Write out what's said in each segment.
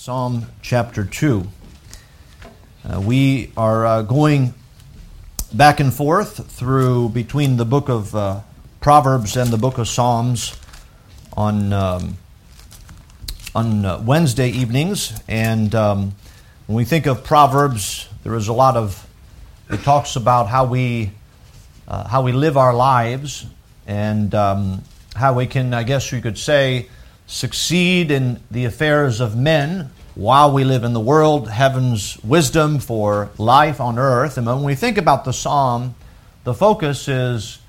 Psalm chapter 2. Uh, we are uh, going back and forth through between the book of uh, Proverbs and the book of Psalms on, um, on uh, Wednesday evenings. And um, when we think of Proverbs, there is a lot of, it talks about how we, uh, how we live our lives and um, how we can, I guess you could say, succeed in the affairs of men while we live in the world, heaven's wisdom for life on earth. And when we think about the psalm, the focus is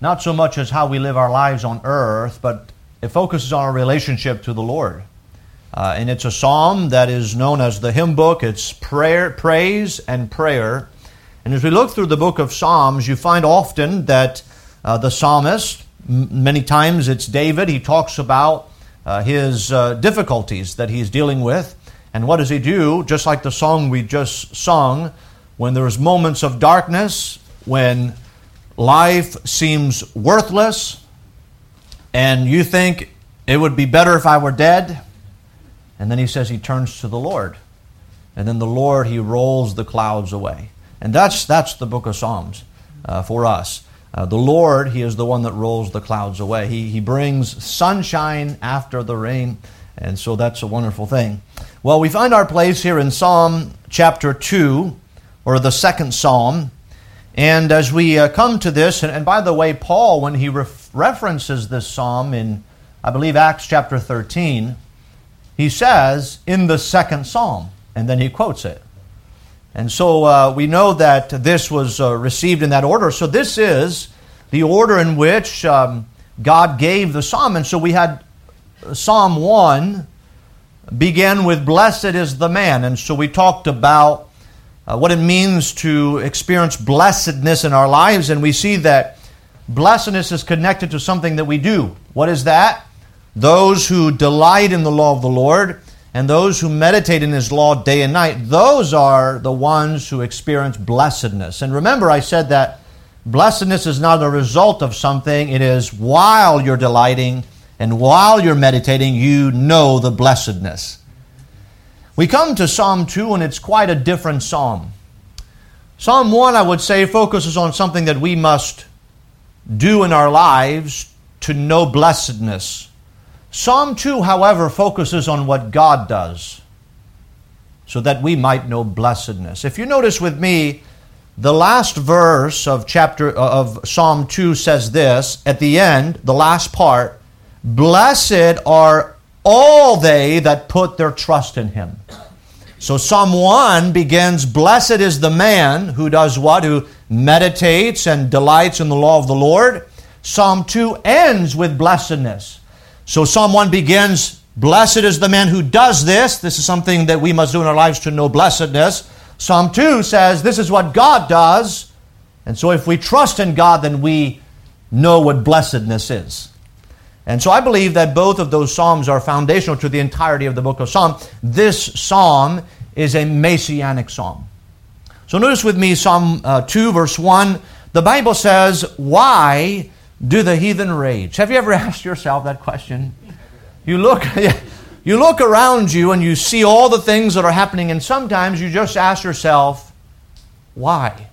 not so much as how we live our lives on earth, but it focuses on our relationship to the Lord. Uh, and it's a psalm that is known as the hymn book. It's prayer, praise and prayer. And as we look through the book of Psalms, you find often that uh, the psalmist, m- many times it's David, he talks about uh, his uh, difficulties that he's dealing with. And what does he do? Just like the song we just sung, when there's moments of darkness, when life seems worthless, and you think it would be better if I were dead. And then he says he turns to the Lord. And then the Lord, he rolls the clouds away. And that's, that's the book of Psalms uh, for us. Uh, the Lord, He is the one that rolls the clouds away. He, he brings sunshine after the rain, and so that's a wonderful thing. Well, we find our place here in Psalm chapter 2, or the second Psalm. And as we uh, come to this, and, and, by the way, Paul, when he ref- references this psalm in, I believe, Acts chapter 13, he says, in the second psalm, and then he quotes it. And so uh, we know that this was uh, received in that order. So this is the order in which um, God gave the psalm. And so we had Psalm 1 began with, Blessed is the man. And so we talked about uh, what it means to experience blessedness in our lives. And we see that blessedness is connected to something that we do. What is that? Those who delight in the law of the Lord and those who meditate in his law day and night, those are the ones who experience blessedness. And remember, I said that blessedness is not a result of something, it is while you're delighting and while you're meditating, you know the blessedness. We come to Psalm 2, and it's quite a different psalm. Psalm 1, I would say, focuses on something that we must do in our lives to know blessedness. Psalm 2, however, focuses on what God does so that we might know blessedness. If you notice with me, the last verse of chapter uh, of Psalm 2 says this at the end, the last part, blessed are all they that put their trust in him. So Psalm 1 begins, Blessed is the man who does what? Who meditates and delights in the law of the Lord. Psalm 2 ends with blessedness. So Psalm 1 begins, Blessed is the man who does this. This is something that we must do in our lives to know blessedness. Psalm 2 says, This is what God does. And so if we trust in God, then we know what blessedness is. And so I believe that both of those Psalms are foundational to the entirety of the book of Psalm. This Psalm is a messianic Psalm. So notice with me Psalm uh, 2, verse 1. The Bible says, Why do the heathen rage? Have you ever asked yourself that question? You look, you look around you and you see all the things that are happening, and sometimes you just ask yourself, why?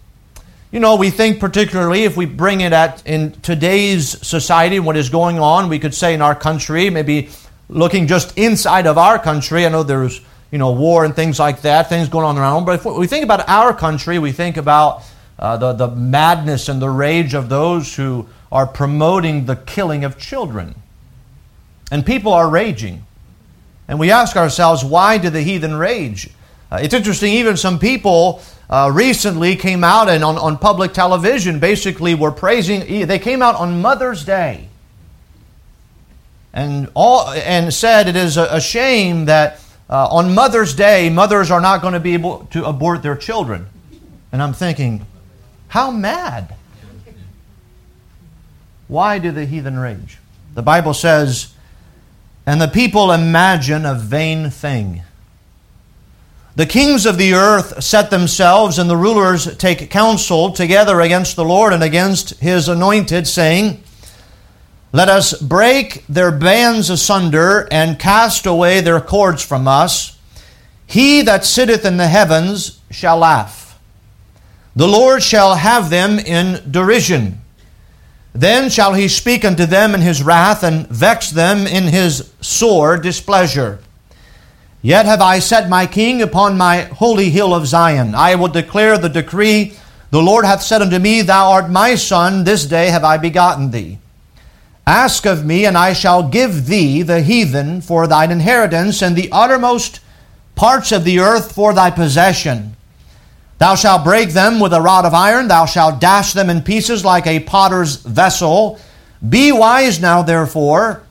You know, we think particularly if we bring it at in today's society, what is going on, we could say in our country, maybe looking just inside of our country. I know there's you know war and things like that, things going on around. But if we think about our country, we think about uh, the the madness and the rage of those who are promoting the killing of children. And people are raging. And we ask ourselves, why do the heathen rage? Uh, it's interesting, even some people uh, recently came out and on, on public television basically were praising, they came out on Mother's Day and, all, and said it is a, shame that uh, on Mother's Day, mothers are not going to be able to abort their children. And I'm thinking, how mad? Why do the heathen rage? The Bible says, and the people imagine a vain thing. The kings of the earth set themselves, and the rulers take counsel together against the Lord and against his anointed, saying, Let us break their bands asunder and cast away their cords from us. He that sitteth in the heavens shall laugh. The Lord shall have them in derision. Then shall he speak unto them in his wrath, and vex them in his sore displeasure. Yet have I set my king upon my holy hill of Zion. I will declare the decree. The Lord hath said unto me, Thou art my son, this day have I begotten thee. Ask of me, and I shall give thee the heathen for thine inheritance, and the uttermost parts of the earth for thy possession. Thou shalt break them with a rod of iron, thou shalt dash them in pieces like a potter's vessel. Be wise now, therefore,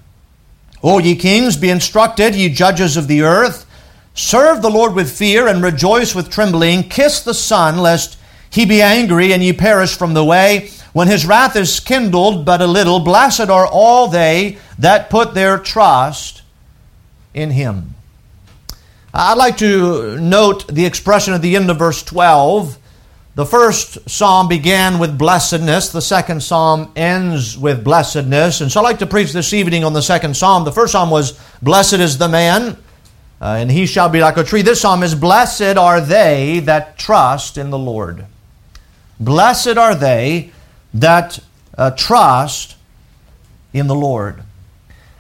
O ye kings, be instructed, ye judges of the earth. Serve the Lord with fear and rejoice with trembling. Kiss the Son, lest he be angry and ye perish from the way. When his wrath is kindled but a little, blessed are all they that put their trust in him. I'd like to note the expression at the end of verse 12. The first psalm began with blessedness. The second psalm ends with blessedness. And so I'd like to preach this evening on the second psalm. The first psalm was, Blessed is the man, uh, and he shall be like a tree. This psalm is, Blessed are they that trust in the Lord. Blessed are they that uh, trust in the Lord.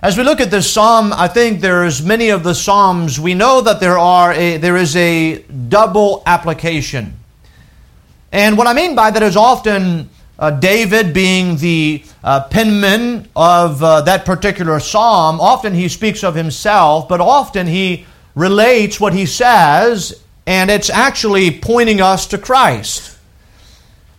As we look at this psalm, I think there's many of the psalms we know that there are a, there is a double application. And what I mean by that is often uh, David being the uh, penman of uh, that particular psalm, often he speaks of himself, but often he relates what he says, and it's actually pointing us to Christ.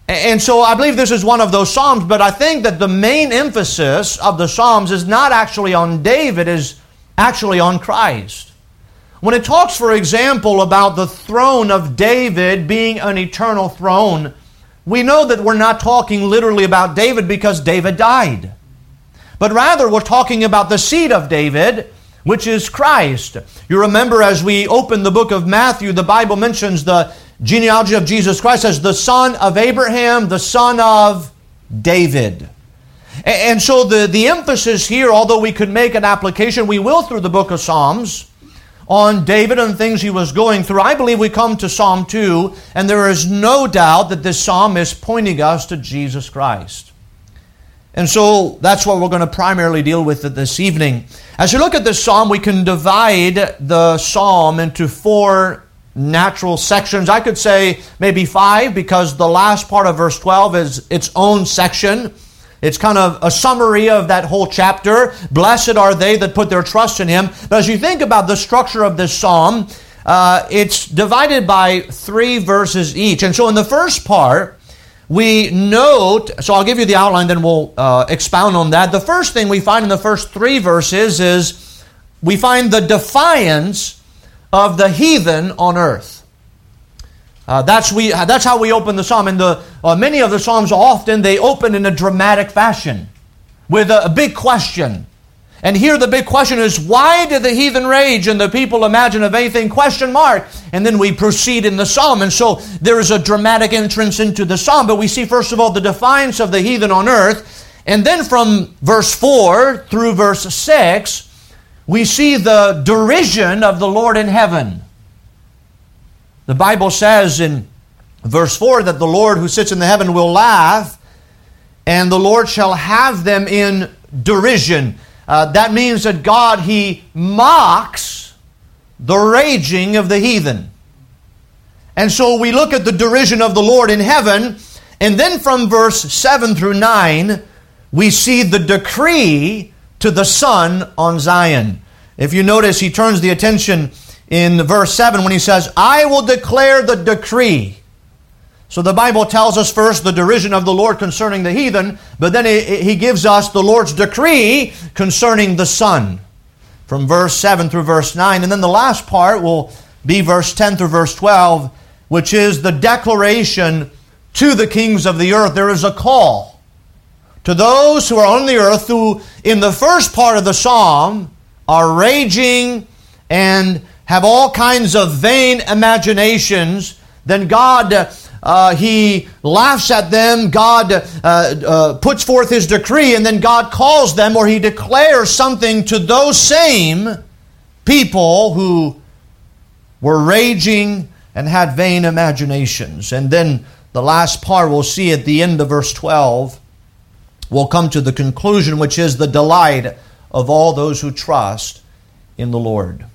And so I believe this is one of those Psalms, but I think that the main emphasis of the Psalms is not actually on David, is actually on Christ. When it talks, for example, about the throne of David being an eternal throne, we know that we're not talking literally about David because David died. But rather, we're talking about the seed of David, which is Christ. You remember as we open the book of Matthew, the Bible mentions the genealogy of Jesus Christ as the son of Abraham, the son of David. And so the, the emphasis here, although we could make an application, we will through the book of Psalms on David and things he was going through. I believe we come to Psalm 2, and there is no doubt that this psalm is pointing us to Jesus Christ. And so that's what we're going to primarily deal with this evening. As you look at this psalm, we can divide the psalm into four natural sections. I could say maybe five because the last part of verse 12 is its own section. It's kind of a summary of that whole chapter. Blessed are they that put their trust in him. But as you think about the structure of this psalm, uh, it's divided by three verses each. And so in the first part, we note, so I'll give you the outline, then we'll uh, expound on that. The first thing we find in the first three verses is we find the defiance of the heathen on earth. Uh, that's, we, that's how we open the psalm. And the, uh, many of the psalms often they open in a dramatic fashion with a, a big question. And here the big question is, why did the heathen rage and the people imagine of anything? Question mark. And then we proceed in the psalm. And so there is a dramatic entrance into the psalm. But we see, first of all, the defiance of the heathen on earth. And then from verse 4 through verse 6, we see the derision of the Lord in heaven. The Bible says in verse 4 that the Lord who sits in the heaven will laugh, and the Lord shall have them in derision. Uh, that means that God, He mocks the raging of the heathen. And so we look at the derision of the Lord in heaven, and then from verse 7 through 9, we see the decree to the Son on Zion. If you notice, he turns the attention in verse 7 when he says, I will declare the decree. So the Bible tells us first the derision of the Lord concerning the heathen, but then he gives us the Lord's decree concerning the Son from verse 7 through verse 9. And then the last part will be verse 10 through verse 12, which is the declaration to the kings of the earth. There is a call to those who are on the earth who, in the first part of the psalm, are raging and have all kinds of vain imaginations, then God, uh, He laughs at them. God uh, uh, puts forth His decree, and then God calls them or He declares something to those same people who were raging and had vain imaginations. And then the last part we'll see at the end of verse 12 will come to the conclusion, which is the delight of all those who trust in the Lord.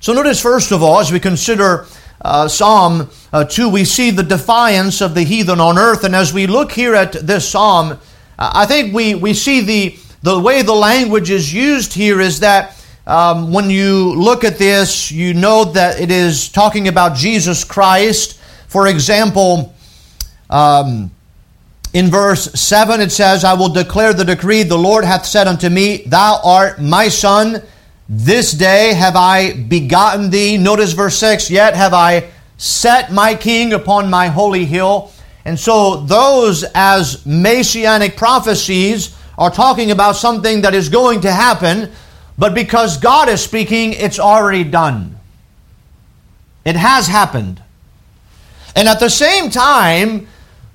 So notice, first of all, as we consider uh, Psalm uh, 2, we see the defiance of the heathen on earth. And as we look here at this psalm, uh, I think we, we see the, the way the language is used here is that um, when you look at this, you know that it is talking about Jesus Christ. For example, um, in verse 7, it says, I will declare the decree, the Lord hath said unto me, Thou art my son. This day have I begotten thee. Notice verse 6, Yet have I set my king upon my holy hill. And so, those as messianic prophecies are talking about something that is going to happen, but because God is speaking, it's already done. It has happened. And at the same time,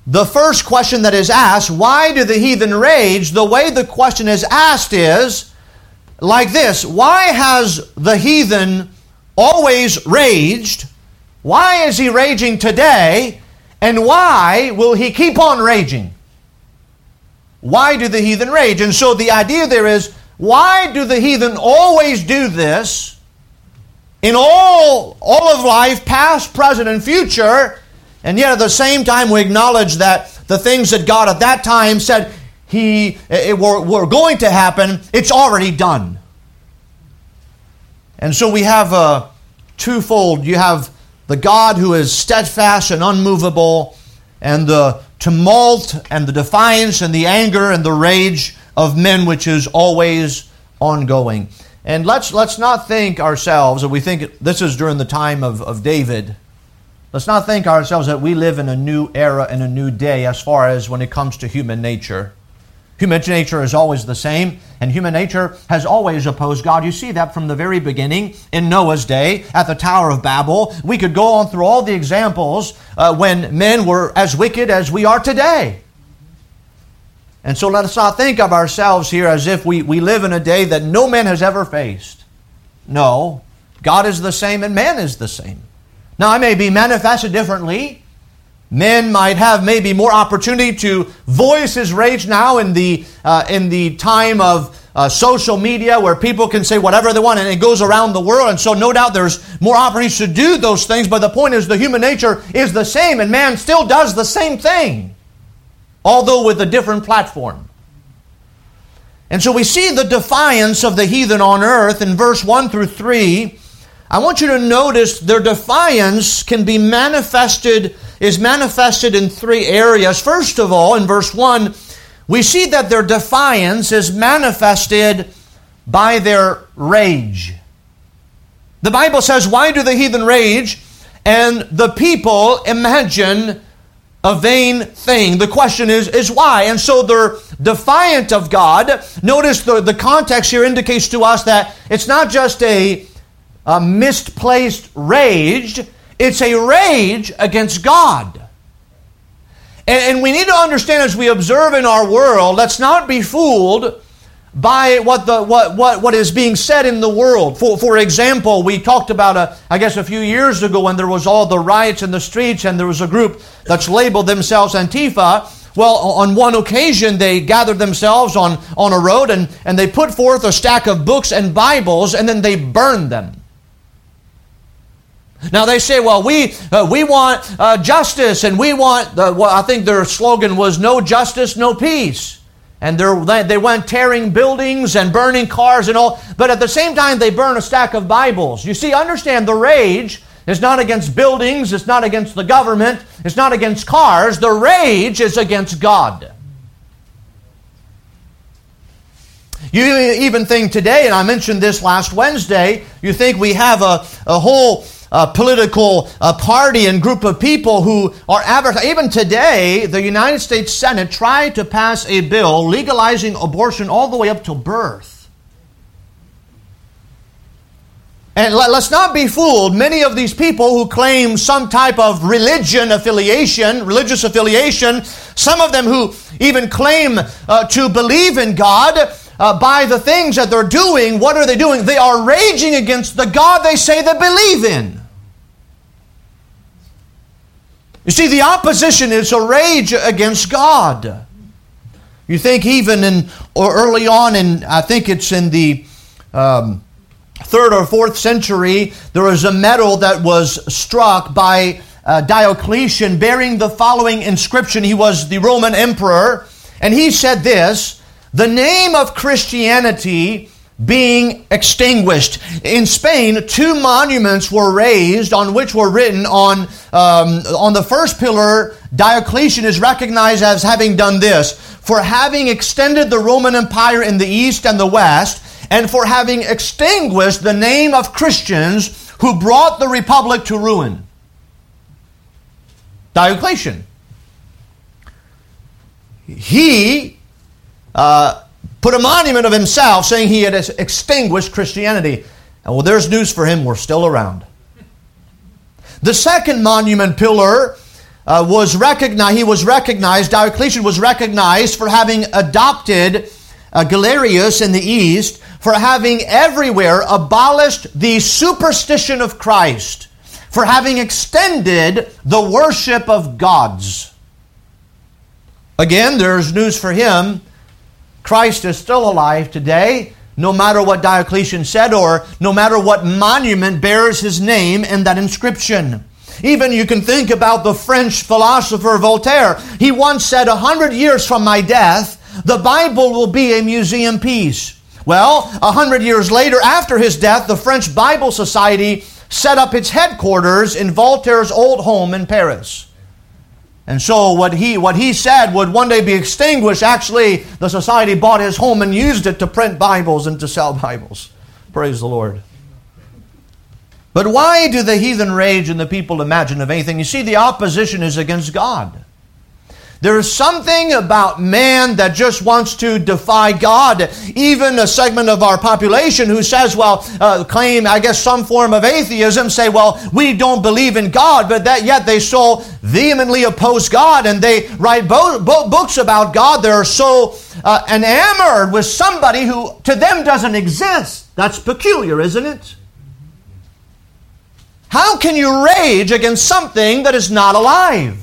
the first question that is asked, why do the heathen rage? The way the question is asked is like this Why has the heathen always raged? Why is he raging today? And why will he keep on raging? Why do the heathen rage? And so the idea there is why do the heathen always do this in all, all of life, past, present, and future? And yet at the same time, we acknowledge that the things that God at that time said he it, were, were going to happen, it's already done. And so we have a twofold. You have the God who is steadfast and unmovable, and the tumult and the defiance and the anger and the rage of men, which is always ongoing. And let's, let's not think ourselves, that we think this is during the time of, of David Let's not think ourselves that we live in a new era and a new day as far as when it comes to human nature. Human nature is always the same, and human nature has always opposed God. You see that from the very beginning in Noah's day at the Tower of Babel. We could go on through all the examples uh, when men were as wicked as we are today. And so let us not think of ourselves here as if we, we live in a day that no man has ever faced. No, God is the same and man is the same. Now, I may be manifested differently. Men might have maybe more opportunity to voice his rage now in the, uh, in the time of uh, social media where people can say whatever they want and it goes around the world. And so, no doubt, there's more opportunities to do those things. But the point is, the human nature is the same, and man still does the same thing, although with a different platform. And so, we see the defiance of the heathen on earth in verse 1 through 3 I want you to notice their defiance can be manifested, is manifested in three areas. First of all, in verse 1, we see that their defiance is manifested by their rage. The Bible says, Why do the heathen rage? And the people imagine a vain thing. The question is, is why? And so they're defiant of God. Notice the, the context here indicates to us that it's not just a a misplaced rage, it's a rage against God. And, and, we need to understand as we observe in our world, let's not be fooled by what, the, what, what, what is being said in the world. For, for example, we talked about, a, I guess, a few years ago when there was all the riots in the streets and there was a group that's labeled themselves Antifa. Well, on one occasion, they gathered themselves on, on a road and, and they put forth a stack of books and Bibles and then they burned them. Now they say, well, we, uh, we want uh, justice and we want, uh, well, I think their slogan was no justice, no peace. And they went tearing buildings and burning cars and all. But at the same time, they burn a stack of Bibles. You see, understand the rage is not against buildings, it's not against the government, it's not against cars. The rage is against God. You even think today, and I mentioned this last Wednesday, you think we have a, a whole uh, political uh, party and group of people who are advertising. Even today, the United States Senate tried to pass a bill legalizing abortion all the way up to birth. And let, us not be fooled. Many of these people who claim some type of religion affiliation, religious affiliation, some of them who even claim uh, to believe in God, uh, by the things that they're doing, what are they doing? They are raging against the God they say they believe in. You see, the opposition is a rage against God. You think even in or early on, in I think it's in the um, third or fourth century, there was a medal that was struck by uh, Diocletian bearing the following inscription. He was the Roman emperor, and he said this: "The name of Christianity." being extinguished. In Spain, two monuments were raised on which were written on, um, on the first pillar, Diocletian is recognized as having done this for having extended the Roman Empire in the east and the west, and for having extinguished the name of Christians who brought the republic to ruin. Diocletian. He uh, put a monument of himself saying he had extinguished Christianity. And well, there's news for him, we're still around. The second monument pillar uh, was recognized, he was recognized, Diocletian was recognized for having adopted uh, Galerius in the east, for having everywhere abolished the superstition of Christ, for having extended the worship of gods. Again, there's news for him. Christ is still alive today, no matter what Diocletian said or no matter what monument bears his name in that inscription. Even you can think about the French philosopher Voltaire. He once said, A hundred years from my death, the Bible will be a museum piece. Well, a hundred years later, after his death, the French Bible Society set up its headquarters in Voltaire's old home in Paris. And so what he, what he said would one day be extinguished. Actually, the society bought his home and used it to print Bibles and to sell Bibles. Praise the Lord. But why do the heathen rage and the people imagine of anything? You see, the opposition is against God. There is something about man that just wants to defy God. Even a segment of our population who says, well, uh, claim, I guess, some form of atheism, say, well, we don't believe in God, but that yet they so vehemently oppose God and they write bo- bo- books about God. They're so uh, enamored with somebody who to them doesn't exist. That's peculiar, isn't it? How can you rage against something that is not alive?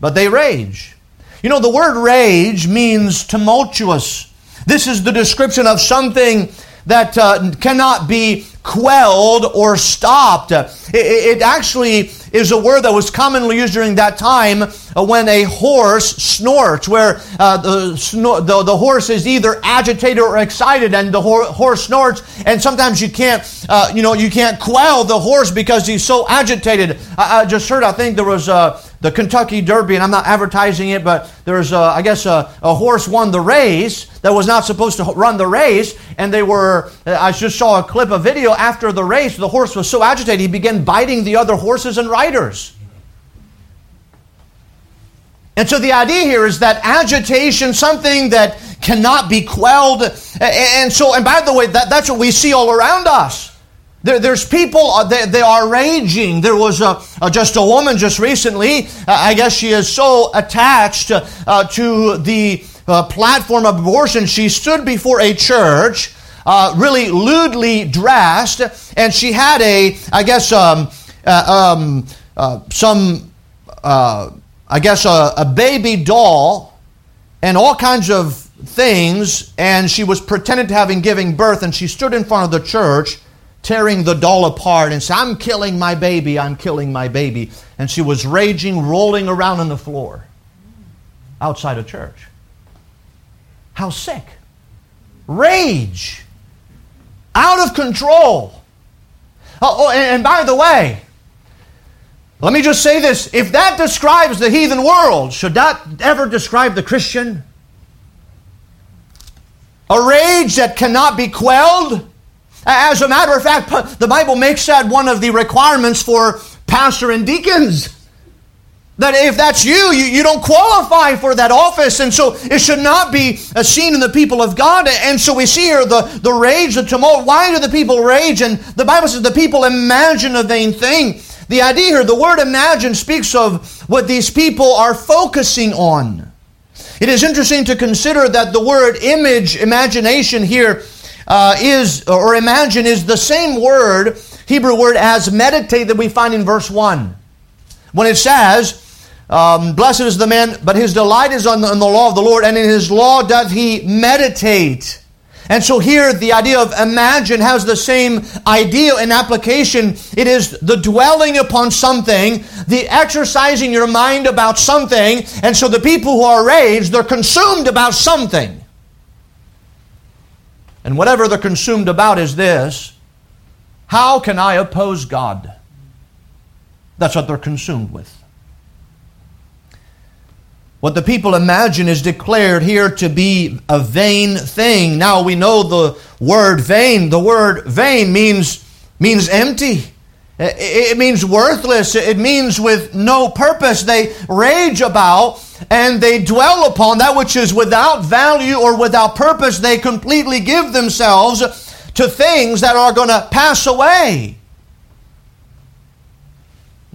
But they rage. You know, the word rage means tumultuous. This is the description of something that uh, cannot be quelled or stopped. It, it, actually is a word that was commonly used during that time uh, when a horse snorts, where uh, the, snor- the, the horse is either agitated or excited, and the ho- horse snorts. And sometimes you can't, uh, you know, you can't quell the horse because he's so agitated. I, I just heard, I think there was a the Kentucky Derby, and I'm not advertising it, but there's, a, I guess, a, a, horse won the race that was not supposed to run the race, and they were, I just saw a clip, a video after the race. The horse was so agitated, he began biting the other horses and riders. And so the idea here is that agitation, something that cannot be quelled, and so, and by the way, that, that's what we see all around us. There, there's people, uh, they, they, are raging. There was a, just a woman just recently, uh, I guess she is so attached uh, to the uh, platform of abortion, she stood before a church, uh, really lewdly dressed, and she had a, I guess, um, um, some, I guess, a, a baby doll and all kinds of things, and she was pretending to having giving birth, and she stood in front of the church tearing the doll apart and said, I'm killing my baby, I'm killing my baby. And she was raging, rolling around on the floor outside a church. How sick. Rage. Out of control. Oh, oh and, and by the way, let me just say this. If that describes the heathen world, should that ever describe the Christian? A rage that cannot be quelled? As a matter of fact, the Bible makes that one of the requirements for pastor and deacons. That if that's you, you, you don't qualify for that office. And so it should not be uh, seen in the people of God. And so we see here the, the rage, the tumult. Why do the people rage? And the Bible says the people imagine a vain thing. The idea here, the word imagine, speaks of what these people are focusing on. It is interesting to consider that the word image, imagination here, uh, is, or imagine, is the same word, Hebrew word, as meditate that we find in verse 1. when it says, um, Blessed is the man, but his delight is on the, on the law of the Lord, and in his law doth he meditate. And so here the idea of imagine has the same idea in application. It is the dwelling upon something, the exercising your mind about something. And so the people who are raged, they're consumed about something. And whatever they're consumed about is this how can I oppose God? That's what they're consumed with. What the people imagine is declared here to be a vain thing. Now we know the word vain. The word vain means, means empty. It means worthless. It means with no purpose. They rage about and they dwell upon that which is without value or without purpose. They completely give themselves to things that are going to pass away.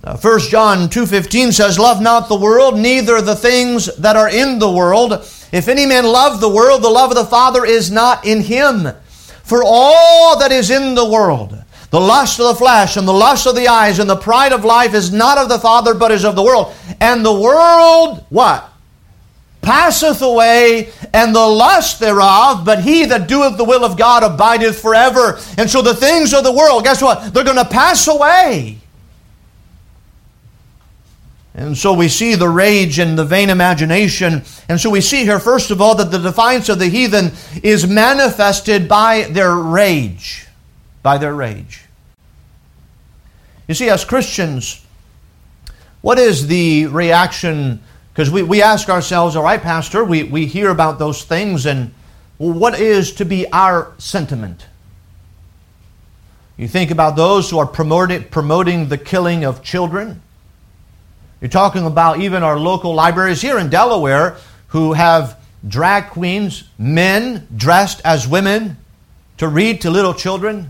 1 John 2:15 says, "Love not the world, neither the things that are in the world. If any man love the world, the love of the Father is not in him. For all that is in the world, the lust of the flesh and the lust of the eyes and the pride of life is not of the Father, but is of the world. And the world, what? Passeth away, and the lust thereof, but he that doeth the will of God abideth forever. And so the things of the world, guess what? They're going to pass away. And so we see the rage and the vain imagination. And so we see here, first of all, that the defiance of the heathen is manifested by their rage. By their rage. You see, as Christians, what is the reaction? Because we, we ask ourselves, all right, Pastor, we, we hear about those things, and what is to be our sentiment? You think about those who are promoting, promoting the killing of children you're talking about even our local libraries here in Delaware who have drag queens, men dressed as women, to read to little children.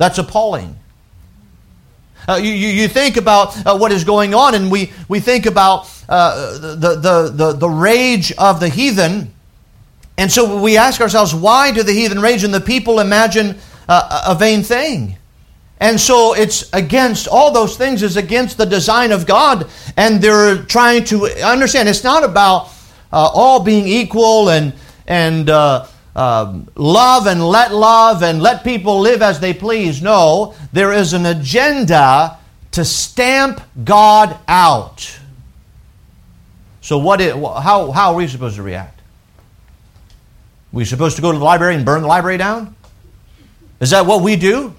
That's appalling. Uh, you, you, think about uh, what is going on, and we, we think about uh, the, the, the, the rage of the heathen. And so we ask ourselves, why do the heathen rage and the people imagine uh, a vain thing? And so it's against all those things is against the design of God, and they're trying to understand. It's not about uh, all being equal and and uh, love and let love and let people live as they please. No, there is an agenda to stamp God out. So what? Is, how how are we supposed to react? We supposed to go to the library and burn the library down? Is that what we do?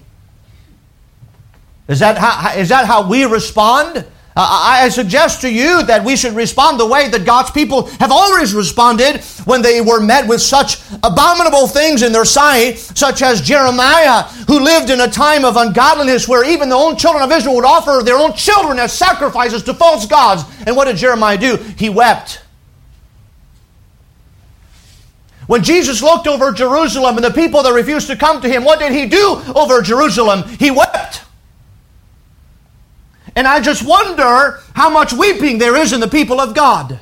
Is that how, is that how we respond? I suggest to you that we should respond the way that God's people have always responded when they were met with such abominable things in their sight, such as Jeremiah, who lived in a time of ungodliness where even the own children of Israel would offer their own children as sacrifices to false gods. And what did Jeremiah do? He wept. When Jesus looked over Jerusalem and the people that refused to come to him, what did he do over Jerusalem? He wept. And I just wonder how much weeping there is in the people of God.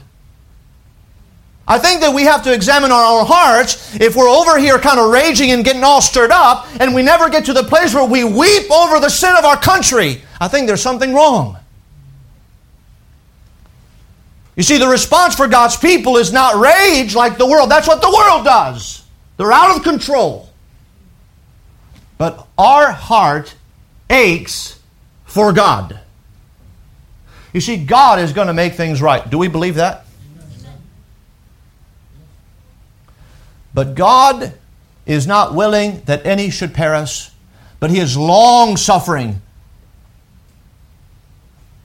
I think that we have to examine our own hearts if we're over here kind of raging and getting all stirred up and we never get to the place where we weep over the sin of our country. I think there's something wrong. You see, the response for God's people is not rage like the world. That's what the world does. They're out of control. But our heart aches for God. You see, God is going to make things right. Do we believe that? But God is not willing that any should perish, but He is long suffering.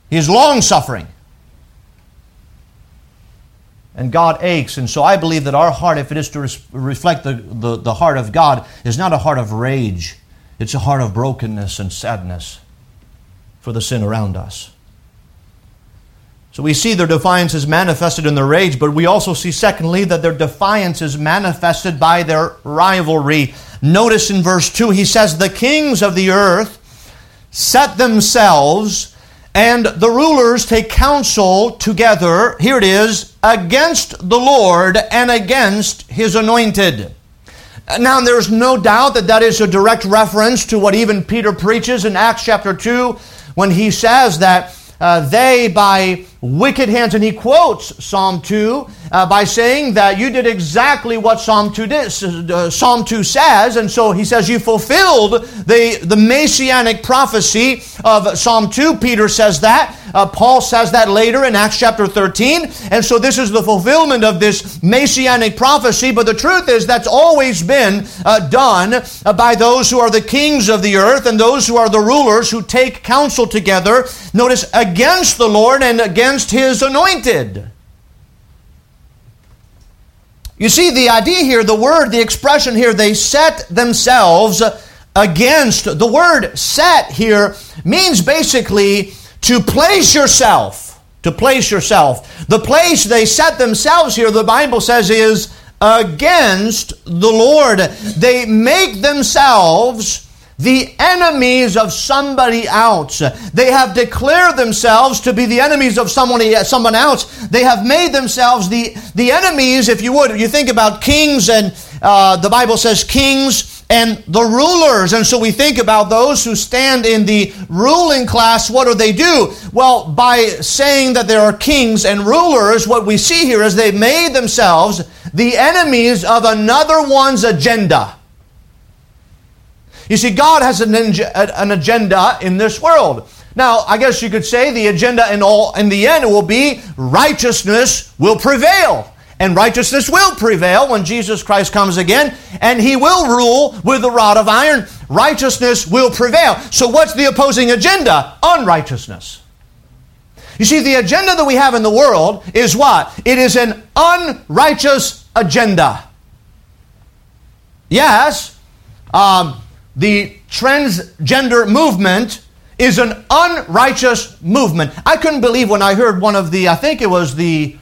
He is long suffering. And God aches. And so I believe that our heart, if it is to res- reflect the, the, the heart of God, is not a heart of rage, it's a heart of brokenness and sadness for the sin around us. So we see their defiance is manifested in their rage, but we also see, secondly, that their defiance is manifested by their rivalry. Notice in verse 2, he says, The kings of the earth set themselves, and the rulers take counsel together, here it is, against the Lord and against his anointed. Now, there's no doubt that that is a direct reference to what even Peter preaches in Acts chapter 2 when he says that uh, they by wicked hands, and he quotes Psalm 2 uh, by saying that you did exactly what Psalm 2 did, uh, Psalm 2 says, and so he says you fulfilled the, the messianic prophecy of Psalm 2. Peter says that. Uh, Paul says that later in Acts chapter 13. And so this is the fulfillment of this messianic prophecy. But the truth is that's always been uh, done uh, by those who are the kings of the earth and those who are the rulers who take counsel together. Notice against the Lord and against his anointed. You see, the idea here, the word, the expression here, they set themselves against. The word set here means basically to place yourself, to place yourself. The place they set themselves here, the Bible says, is against the Lord. They make themselves the enemies of somebody else. They have declared themselves to be the enemies of someone, someone else. They have made themselves the, the enemies, if you would. You think about kings, and uh, the Bible says kings and the rulers. And so we think about those who stand in the ruling class. What do they do? Well, by saying that there are kings and rulers, what we see here is they've made themselves the enemies of another one's agenda. You see, God has an, an agenda in this world. Now, I guess you could say the agenda in all in the end will be righteousness will prevail and righteousness will prevail when Jesus Christ comes again, and he will rule with the rod of iron. Righteousness will prevail. So, what's the opposing agenda? Unrighteousness. You see, the agenda that we have in the world is what? It is an unrighteous agenda. Yes, um, the transgender movement is an unrighteous movement. I couldn't believe when I heard one of the, I think it was the,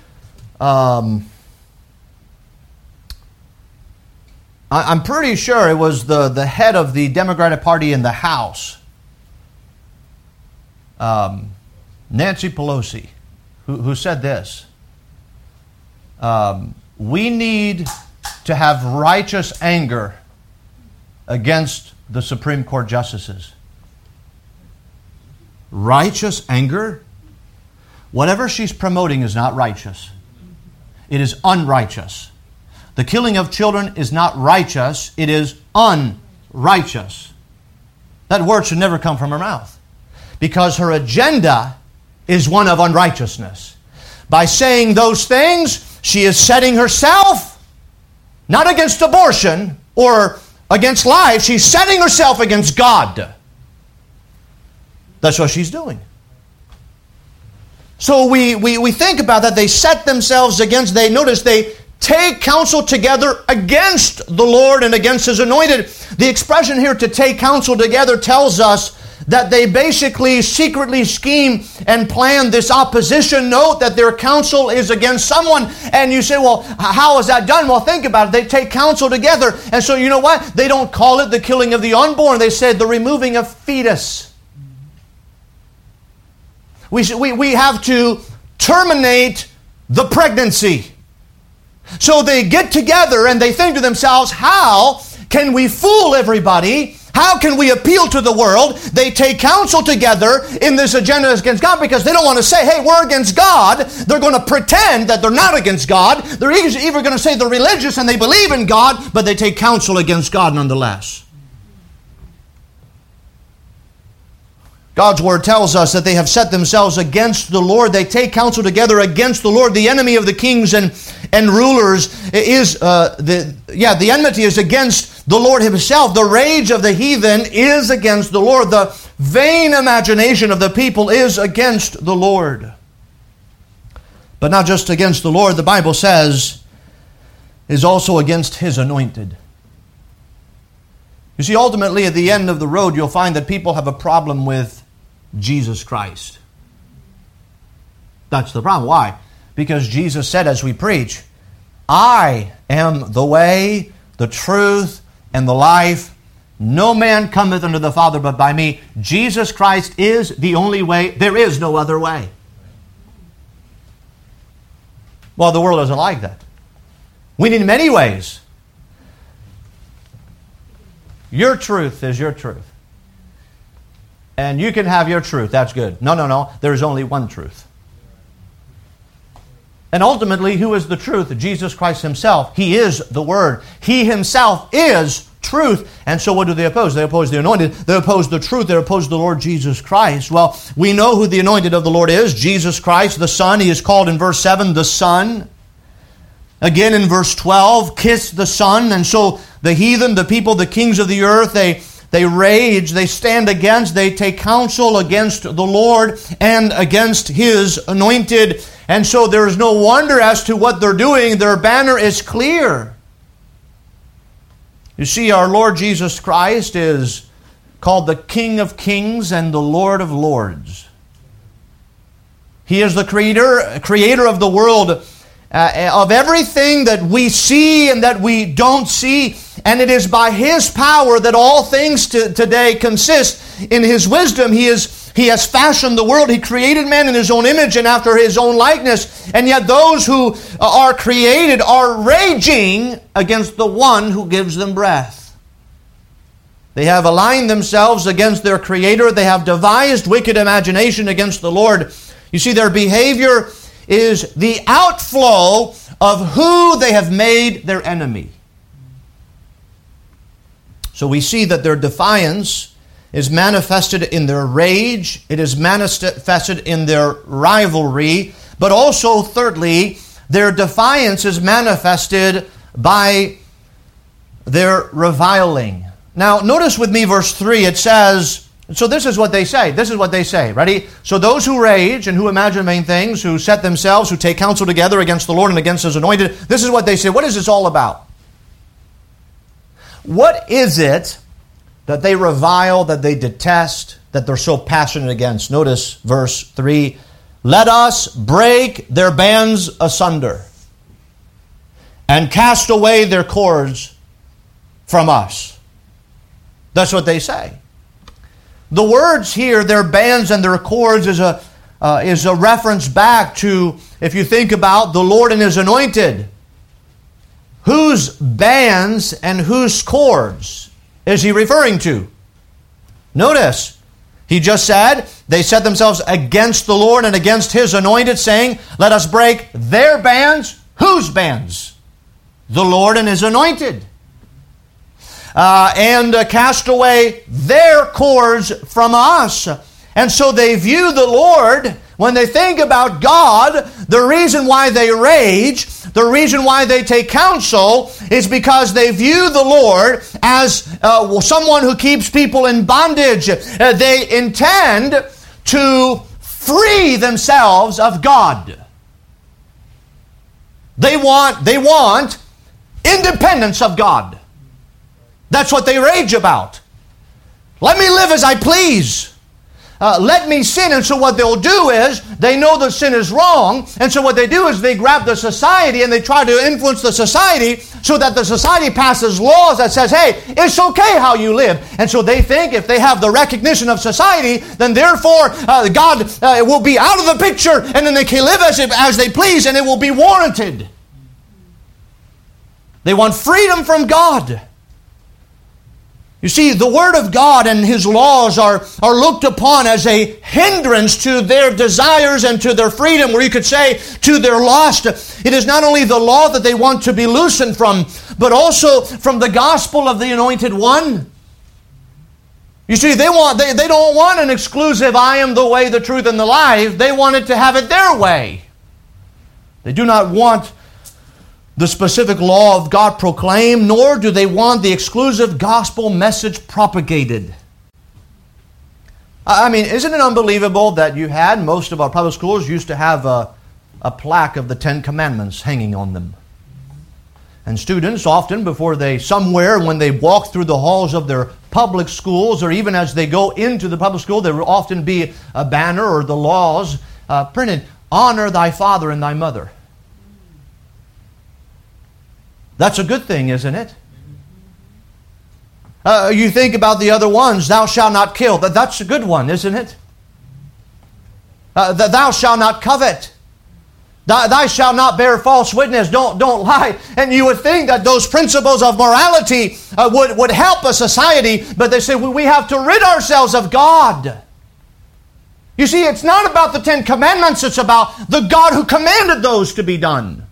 um, I'm pretty sure it was the, the head of the Democratic Party in the House, um, Nancy Pelosi, who, who said this um, We need to have righteous anger against the Supreme Court justices. Righteous anger? Whatever she's promoting is not righteous, it is unrighteous. The killing of children is not righteous, it is unrighteous. That word should never come from her mouth because her agenda is one of unrighteousness. By saying those things, she is setting herself not against abortion or against life, she's setting herself against God. That's what she's doing. So we, we, we think about that. They set themselves against, they notice they take counsel together against the Lord and against His anointed. The expression here to take counsel together tells us that they basically secretly scheme and plan this opposition. Note that their counsel is against someone. And you say, well, how is that done? Well, think about it. They take counsel together. And so, you know what? They don't call it the killing of the unborn, they said the removing of fetus. We, we, we have to terminate the pregnancy. So they get together and they think to themselves, how can we fool everybody? How can we appeal to the world? They take counsel together in this agenda against God because they don't want to say, hey, we're against God. They're going to pretend that they're not against God. They're even going to say they're religious and they believe in God, but they take counsel against God nonetheless. God's word tells us that they have set themselves against the Lord. They take counsel together against the Lord. The enemy of the kings and, and rulers is uh, the yeah the enmity is against the Lord Himself. The rage of the heathen is against the Lord. The vain imagination of the people is against the Lord. But not just against the Lord. The Bible says is also against His anointed. You see, ultimately, at the end of the road, you'll find that people have a problem with Jesus Christ. That's the problem. Why? Because Jesus said, as we preach, I am the way, the truth, and the life. No man cometh unto the Father but by me. Jesus Christ is the only way. There is no other way. Well, the world doesn't like that. We need many ways. Your truth is your truth. and you can have your truth. That's good. No, no, no. There is only one truth. And ultimately, who is the truth? Jesus Christ Himself. He is the Word. He Himself is truth. And so, what do they oppose? They oppose the anointed. They oppose the truth. They oppose the Lord Jesus Christ. Well, we know who the anointed of the Lord is Jesus Christ, the Son. He is called in verse 7 the Son. Again in verse 12, kiss the Son. And so, the heathen, the people, the kings of the earth, they they rage, they stand against, they take counsel against the Lord and against His anointed. And so there is no wonder as to what they're doing. Their banner is clear. You see, our Lord Jesus Christ is called the King of Kings and the Lord of Lords. He is the creator, creator of the world uh, of everything that we see and that we don't see. And it is by His power that all things to, today consist. In His wisdom, He is he has fashioned the world. He created man in his own image and after his own likeness. And yet those who are created are raging against the one who gives them breath. They have aligned themselves against their creator. They have devised wicked imagination against the Lord. You see, their behavior is the outflow of who they have made their enemy. So we see that their defiance is manifested in their rage, it is manifested in their rivalry, but also, thirdly, their defiance is manifested by their reviling. Now, notice with me verse 3, it says, so this is what they say. This is what they say. Ready? So those who rage and who imagine vain things, who set themselves, who take counsel together against the Lord and against his anointed, this is what they say. What is this all about? What is it that they revile, that they detest, that they're so passionate against? Notice verse 3 Let us break their bands asunder and cast away their cords from us. That's what they say. The words here, their bands and their cords, is a, uh, is a reference back to, if you think about the Lord and His anointed. Whose bands and whose cords is He referring to? Notice, He just said, they set themselves against the Lord and against His anointed, saying, Let us break their bands. Whose bands? The Lord and His anointed uh, and uh, cast away their cords from us. And so they view the Lord, when they think about God, the reason why they rage, the reason why they take counsel, is because they view the Lord as uh, someone who keeps people in bondage. Uh, they intend to free themselves of God. They want, they want independence of God. That's what they rage about. Let me live as I please. Uh, let me sin. And so what they'll do is they know that sin is wrong. And so what they do is they grab the society and they try to influence the society so that the society passes laws that says, hey, it's okay how you live. And so they think if they have the recognition of society, then therefore uh, God uh, will be out of the picture and then they can live as, if, as they please and it will be warranted. They want freedom from God. You see, the Word of God and His laws are, are looked upon as a hindrance to their desires and to their freedom, where you could say to their lust. It is not only the law that they want to be loosened from, but also from the gospel of the Anointed One. You see, they, want, they, they don't want an exclusive, I am the way, the truth, and the life. They want it to have it their way. They do not want the specific law of God proclaimed, nor do they want the exclusive gospel message propagated. I mean, isn't it unbelievable that you had most of our public schools used to have a, a plaque of the Ten Commandments hanging on them? And students often, before they, somewhere, when they walk through the halls of their public schools, or even as they go into the public school, there will often be a banner or the laws uh, printed Honor thy father and thy mother. That's a good thing, isn't it? Uh, you think about the other ones, thou shalt not kill. That, that's a good one, isn't it? Uh, thou shalt not covet. Thou, thou shalt not bear false witness. Don't, don't lie. And you would think that those principles of morality uh, would, would help a society, but they say we, we have to rid ourselves of God. You see, it's not about the Ten Commandments, it's about the God who commanded those to be done.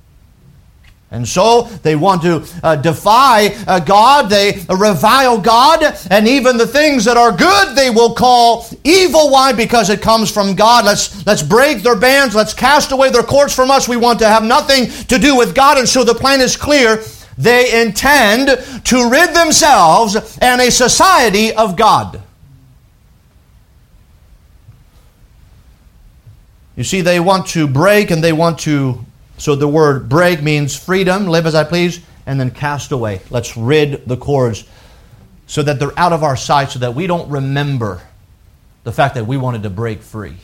And so they want to uh, defy uh, God, they revile God, and even the things that are good they will call evil. Why? Because it comes from God. Let's, let's break their bands, let's cast away their cords from us. We want to have nothing to do with God. And so the plan is clear. They intend to rid themselves and a society of God. You see, they want to break and they want to so the word break means freedom, live as I please, and then cast away. Let's rid the cords so that they're out of our sight, so that we don't remember the fact that we wanted to break free.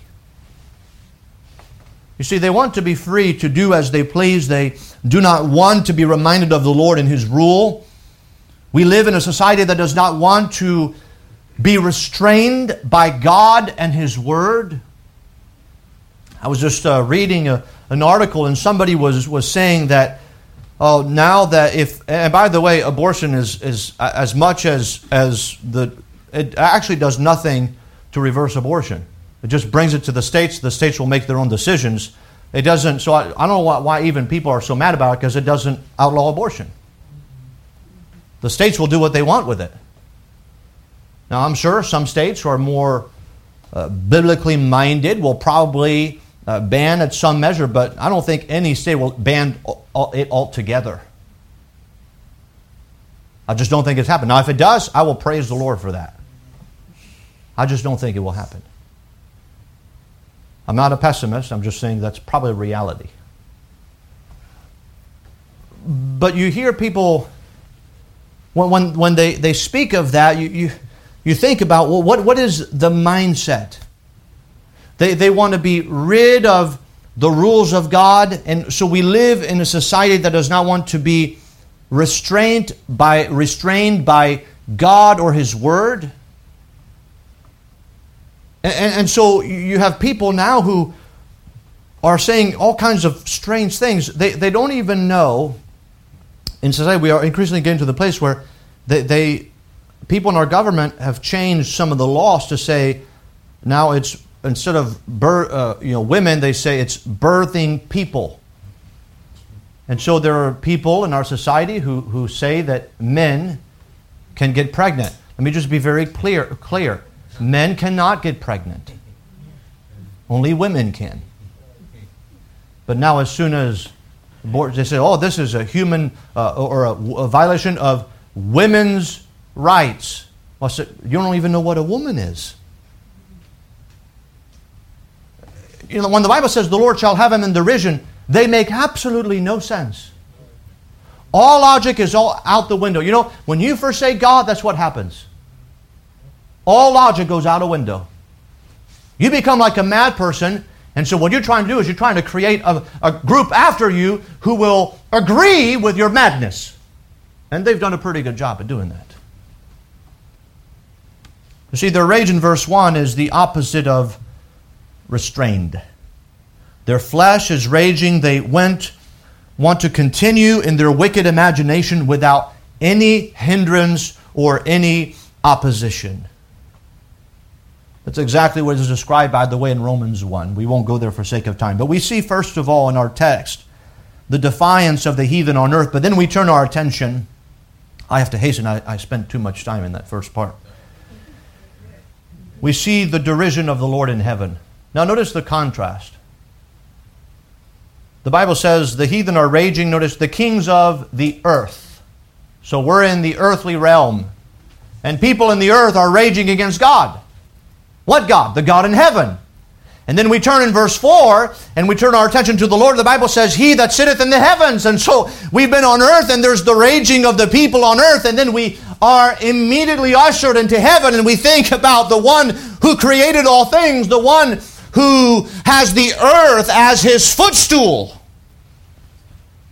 You see, they want to be free to do as they please. They do not want to be reminded of the Lord and His rule. We live in a society that does not want to be restrained by God and His Word. I was just uh, reading a, an article, and somebody was, was saying that, oh, now that if, and by the way, abortion is, is as much as, as the, it actually does nothing to reverse abortion. It just brings it to the states. The states will make their own decisions. It doesn't, so I, I don't know why, why even people are so mad about it because it doesn't outlaw abortion. The states will do what they want with it. Now, I'm sure some states who are more uh, biblically minded will probably uh, ban at some measure, but I don't think any state will ban it altogether. I just don't think it's happened. Now, if it does, I will praise the Lord for that. I just don't think it will happen. I'm not a pessimist. I'm just saying that's probably reality. But you hear people, when, when, when they, they speak of that, you, you, you think about, well, what, what is the mindset? They, they want to be rid of the rules of God. And so we live in a society that does not want to be restrained by, restrained by God or His Word. And, and, so you have people now who are saying all kinds of strange things. They, they don't even know. In society, we are increasingly getting to the place where they, they people in our government have changed some of the laws to say now it's instead of bir- uh, you know women, they say it's birthing people. And so there are people in our society who, who say that men can get pregnant. Let me just be very clear clear. Men cannot get pregnant. Only women can. But now as soon as they say, oh, this is a human uh, or a, a, violation of women's rights. Well, so you don't even know what a woman is. You know, when the Bible says the Lord shall have him in derision, they make absolutely no sense. All logic is all out the window. You know, when you first say God, that's what happens. All logic goes out a window. You become like a mad person, and so what you're trying to do is you're trying to create a, a group after you who will agree with your madness. And they've done a pretty good job at doing that. You see, their rage in verse 1 is the opposite of restrained. Their flesh is raging. They went, want to continue in their wicked imagination without any hindrance or any opposition. That's exactly what is described, by the way, in Romans 1. We won't go there for sake of time. But we see, first of all, in our text, the defiance of the heathen on earth. But then we turn our attention. I have to hasten, I, I spent too much time in that first part. We see the derision of the Lord in heaven. Now, notice the contrast. The Bible says the heathen are raging. Notice the kings of the earth. So we're in the earthly realm. And people in the earth are raging against God. What God? The God in heaven. And then we turn in verse 4 and we turn our attention to the Lord. The Bible says, He that sitteth in the heavens. And so we've been on earth and there's the raging of the people on earth. And then we are immediately ushered into heaven and we think about the one who created all things, the one who has the earth as his footstool,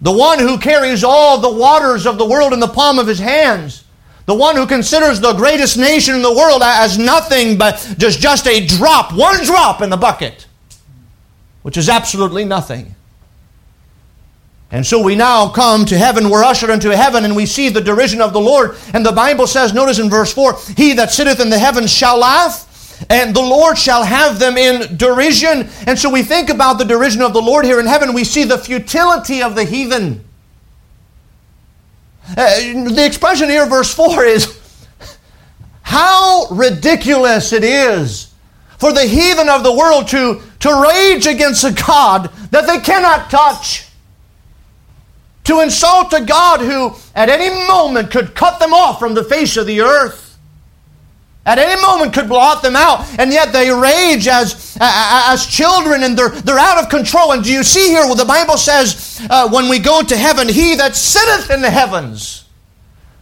the one who carries all the waters of the world in the palm of his hands, the one who considers the greatest nation in the world as nothing but just, just a drop, one drop in the bucket, which is absolutely nothing. And so we now come to heaven, we're ushered into heaven, and we see the derision of the Lord. And the Bible says, notice in verse 4 He that sitteth in the heavens shall laugh and the Lord shall have them in derision. And so we think about the derision of the Lord here in heaven. We see the futility of the heathen. Uh, the expression here, verse 4, is how ridiculous it is for the heathen of the world to, to rage against a God that they cannot touch. To insult a God who at any moment could cut them off from the face of the earth at any moment could blot them out and yet they rage as as children and they're they're out of control and do you see here well the bible says uh, when we go to heaven he that sitteth in the heavens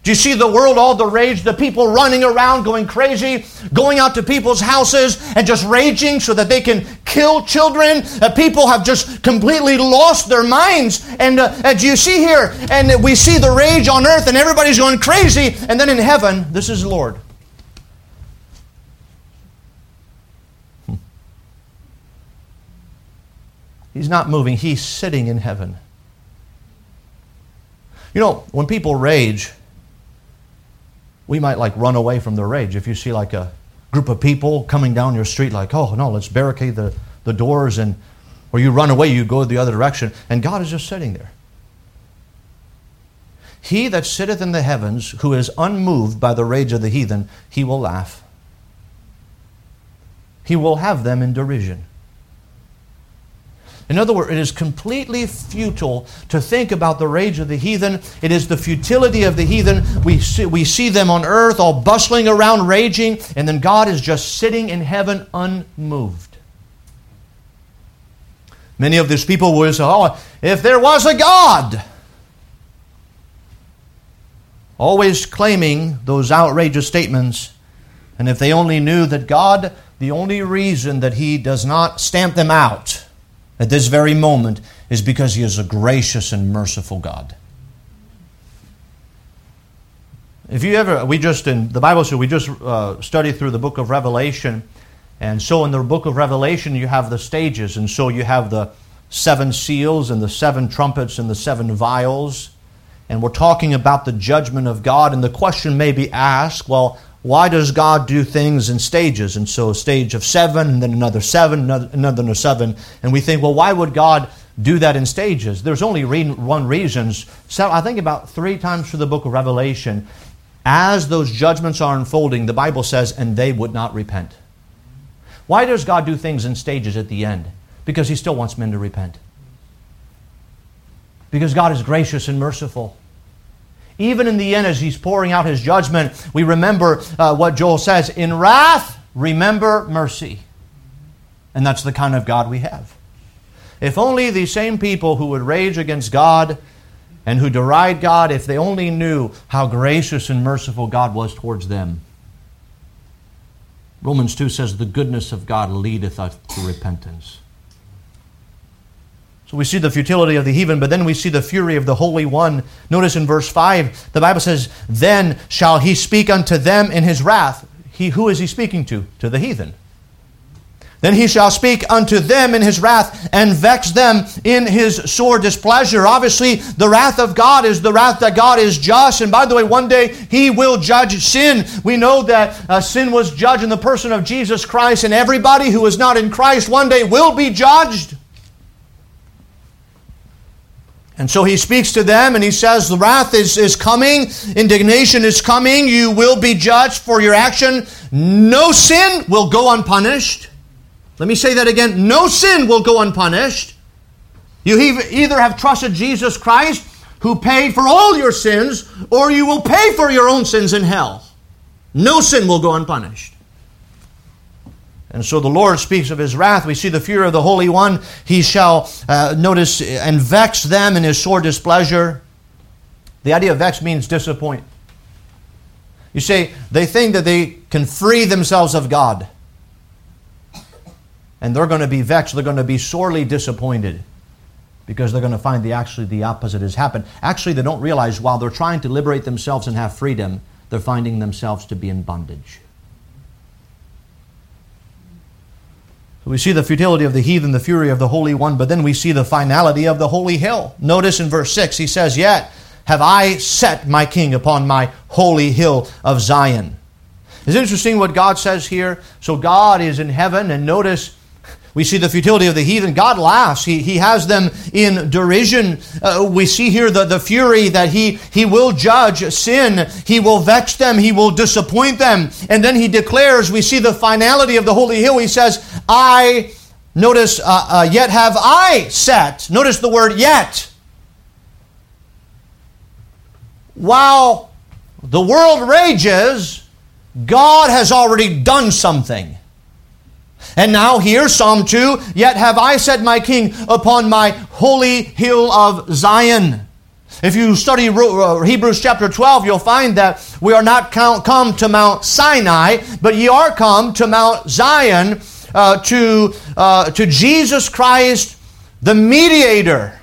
do you see the world, all the rage, the people running around, going crazy, going out to people's houses and just raging so that they can kill children? Uh, people have just completely lost their minds. And, uh, and do you see here? And we see the rage on earth and everybody's going crazy. And then in heaven, this is Lord. He's not moving, he's sitting in heaven. You know, when people rage, we might like run away from the rage. If you see like a group of people coming down your street, like, oh no, let's barricade the, the doors, and or you run away, you go the other direction, and God is just sitting there. He that sitteth in the heavens, who is unmoved by the rage of the heathen, he will laugh. He will have them in derision. In other words, it is completely futile to think about the rage of the heathen. It is the futility of the heathen. We see, we see them on earth all bustling around, raging, and then God is just sitting in heaven unmoved. Many of these people will say, Oh, if there was a God, always claiming those outrageous statements, and if they only knew that God, the only reason that He does not stamp them out, at this very moment is because He is a gracious and merciful God. If you ever, we just in the Bible so we just uh, studied through the book of Revelation, and so in the book of Revelation you have the stages, and so you have the seven seals and the seven trumpets and the seven vials, and we're talking about the judgment of God. And the question may be asked, well, why does God do things in stages? And so, a stage of seven, and then another seven, another, another seven. And we think, well, why would God do that in stages? There's only one reason. So I think about three times through the book of Revelation, as those judgments are unfolding, the Bible says, and they would not repent. Why does God do things in stages at the end? Because He still wants men to repent. Because God is gracious and merciful. Even in the end, as he's pouring out his judgment, we remember uh, what Joel says In wrath, remember mercy. And that's the kind of God we have. If only these same people who would rage against God and who deride God, if they only knew how gracious and merciful God was towards them. Romans 2 says, The goodness of God leadeth us to repentance. So we see the futility of the heathen, but then we see the fury of the Holy One. Notice in verse 5, the Bible says, Then shall he speak unto them in his wrath. He, who is he speaking to? To the heathen. Then he shall speak unto them in his wrath and vex them in his sore displeasure. Obviously, the wrath of God is the wrath that God is just. And by the way, one day he will judge sin. We know that uh, sin was judged in the person of Jesus Christ, and everybody who is not in Christ one day will be judged. And so he speaks to them and he says, The wrath is, is coming, indignation is coming, you will be judged for your action. No sin will go unpunished. Let me say that again no sin will go unpunished. You either have trusted Jesus Christ, who paid for all your sins, or you will pay for your own sins in hell. No sin will go unpunished. And so the Lord speaks of his wrath. We see the fear of the Holy One. He shall, uh, notice, and vex them in his sore displeasure. The idea of vex means disappoint. You see, they think that they can free themselves of God. And they're going to be vexed. They're going to be sorely disappointed because they're going to find the actually the opposite has happened. Actually, they don't realize while they're trying to liberate themselves and have freedom, they're finding themselves to be in bondage. We see the futility of the heathen, the fury of the Holy One, but then we see the finality of the holy hill. Notice in verse 6, he says, Yet have I set my king upon my holy hill of Zion. It's interesting what God says here. So God is in heaven, and notice we see the futility of the heathen. God laughs. He, he has them in derision. Uh, we see here the, the fury that he, he will judge sin. He will vex them. He will disappoint them. And then he declares, we see the finality of the holy hill. He says, I, notice, uh, uh, yet have I set. Notice the word yet. While the world rages, God has already done something. And now here, Psalm 2 Yet have I set my king upon my holy hill of Zion. If you study uh, Hebrews chapter 12, you'll find that we are not come to Mount Sinai, but ye are come to Mount Zion, uh, to, uh, to Jesus Christ, the mediator.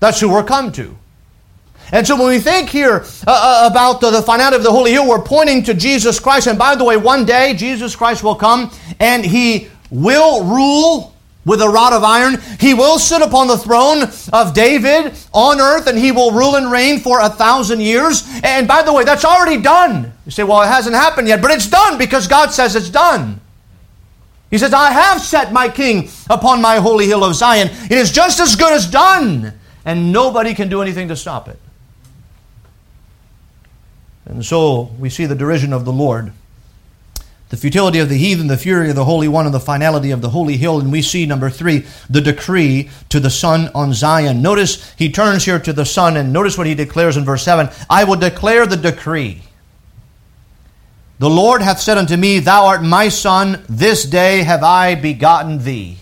That's who we're come to. And so when we think here uh, uh, about the, the finality of the Holy Hill, we're pointing to Jesus Christ. And by the way, one day Jesus Christ will come and he will rule with a rod of iron. He will sit upon the throne of David on earth and he will rule and reign for a thousand years. And by the way, that's already done. You say, well, it hasn't happened yet, but it's done because God says it's done. He says, I have set my king upon my holy hill of Zion. It is just as good as done, and nobody can do anything to stop it. And so we see the derision of the Lord, the futility of the heathen, the fury of the Holy One, and the finality of the holy hill. And we see, number three, the decree to the Son on Zion. Notice he turns here to the Son, and notice what he declares in verse 7 I will declare the decree. The Lord hath said unto me, Thou art my Son, this day have I begotten thee.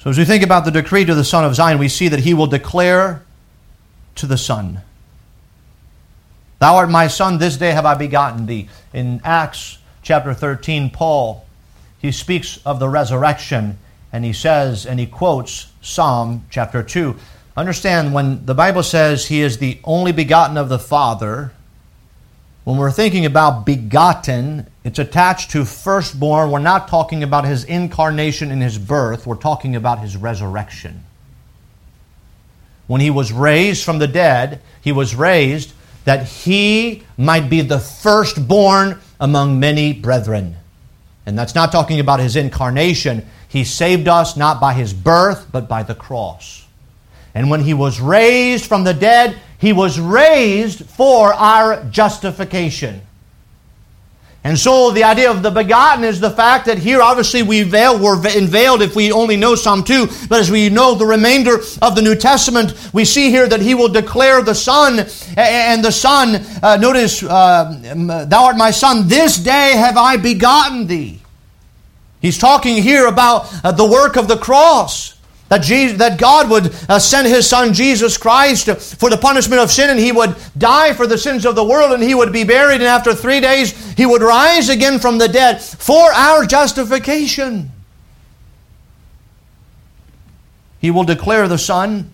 So as we think about the decree to the Son of Zion, we see that he will declare to the Son. Thou art my son, this day have I begotten thee. In Acts chapter 13, Paul, he speaks of the resurrection and he says, and he quotes Psalm chapter 2. Understand, when the Bible says he is the only begotten of the Father, when we're thinking about begotten, it's attached to firstborn. We're not talking about his incarnation and his birth, we're talking about his resurrection. When he was raised from the dead, he was raised that he might be the firstborn among many brethren. And that's not talking about his incarnation. He saved us not by his birth, but by the cross. And when he was raised from the dead, he was raised for our justification. And so the idea of the begotten is the fact that here obviously we veil, we're unveiled if we only know Psalm 2, but as we know the remainder of the New Testament, we see here that he will declare the Son, and the Son, uh, notice, uh, thou art my Son, this day have I begotten thee. He's talking here about uh, the work of the cross. That, Jesus, that God would uh, send His Son Jesus Christ for the punishment of sin, and He would die for the sins of the world, and He would be buried, and after three days He would rise again from the dead for our justification. He will declare the Son.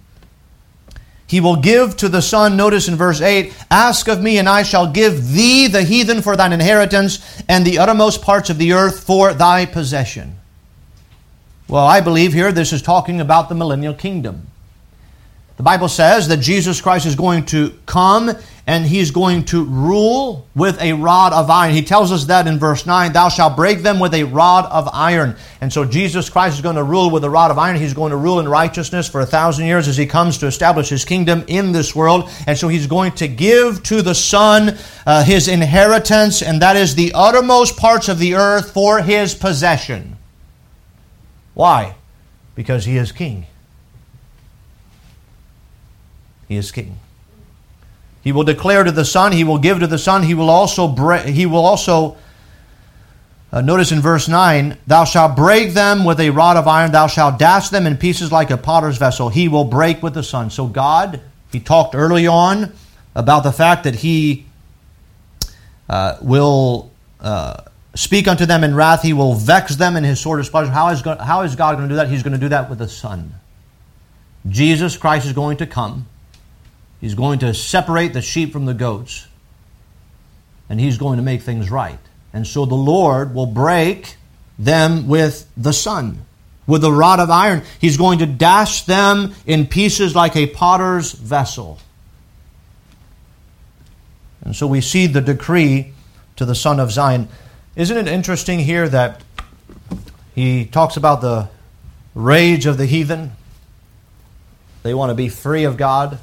He will give to the Son, notice in verse 8, Ask of me, and I shall give thee the heathen for thine inheritance, and the uttermost parts of the earth for thy possession. Well, I believe here this is talking about the millennial kingdom. The Bible says that Jesus Christ is going to come and he's going to rule with a rod of iron. He tells us that in verse 9, Thou shalt break them with a rod of iron. And so Jesus Christ is going to rule with a rod of iron. He's going to rule in righteousness for a thousand years as he comes to establish his kingdom in this world. And so he's going to give to the Son uh, his inheritance, and that is the uttermost parts of the earth for his possession. Why? Because he is king. He is king. He will declare to the Son, he will give to the Son, he will also he will also uh, notice in verse 9, thou shalt break them with a rod of iron, thou shalt dash them in pieces like a potter's vessel. He will break with the Son. So God, he talked early on about the fact that he uh, will uh, speak unto them in wrath. He will vex them in his sore displeasure. How is, God, how is God going to do that? He's going to do that with the Son. Jesus Christ is going to come. He's going to separate the sheep from the goats. And he's going to make things right. And so the Lord will break them with the Son. With a rod of iron, he's going to dash them in pieces like a potter's vessel. And so we see the decree to the son of Zion. Isn't it interesting here that he talks about the rage of the heathen? They want to be free of God.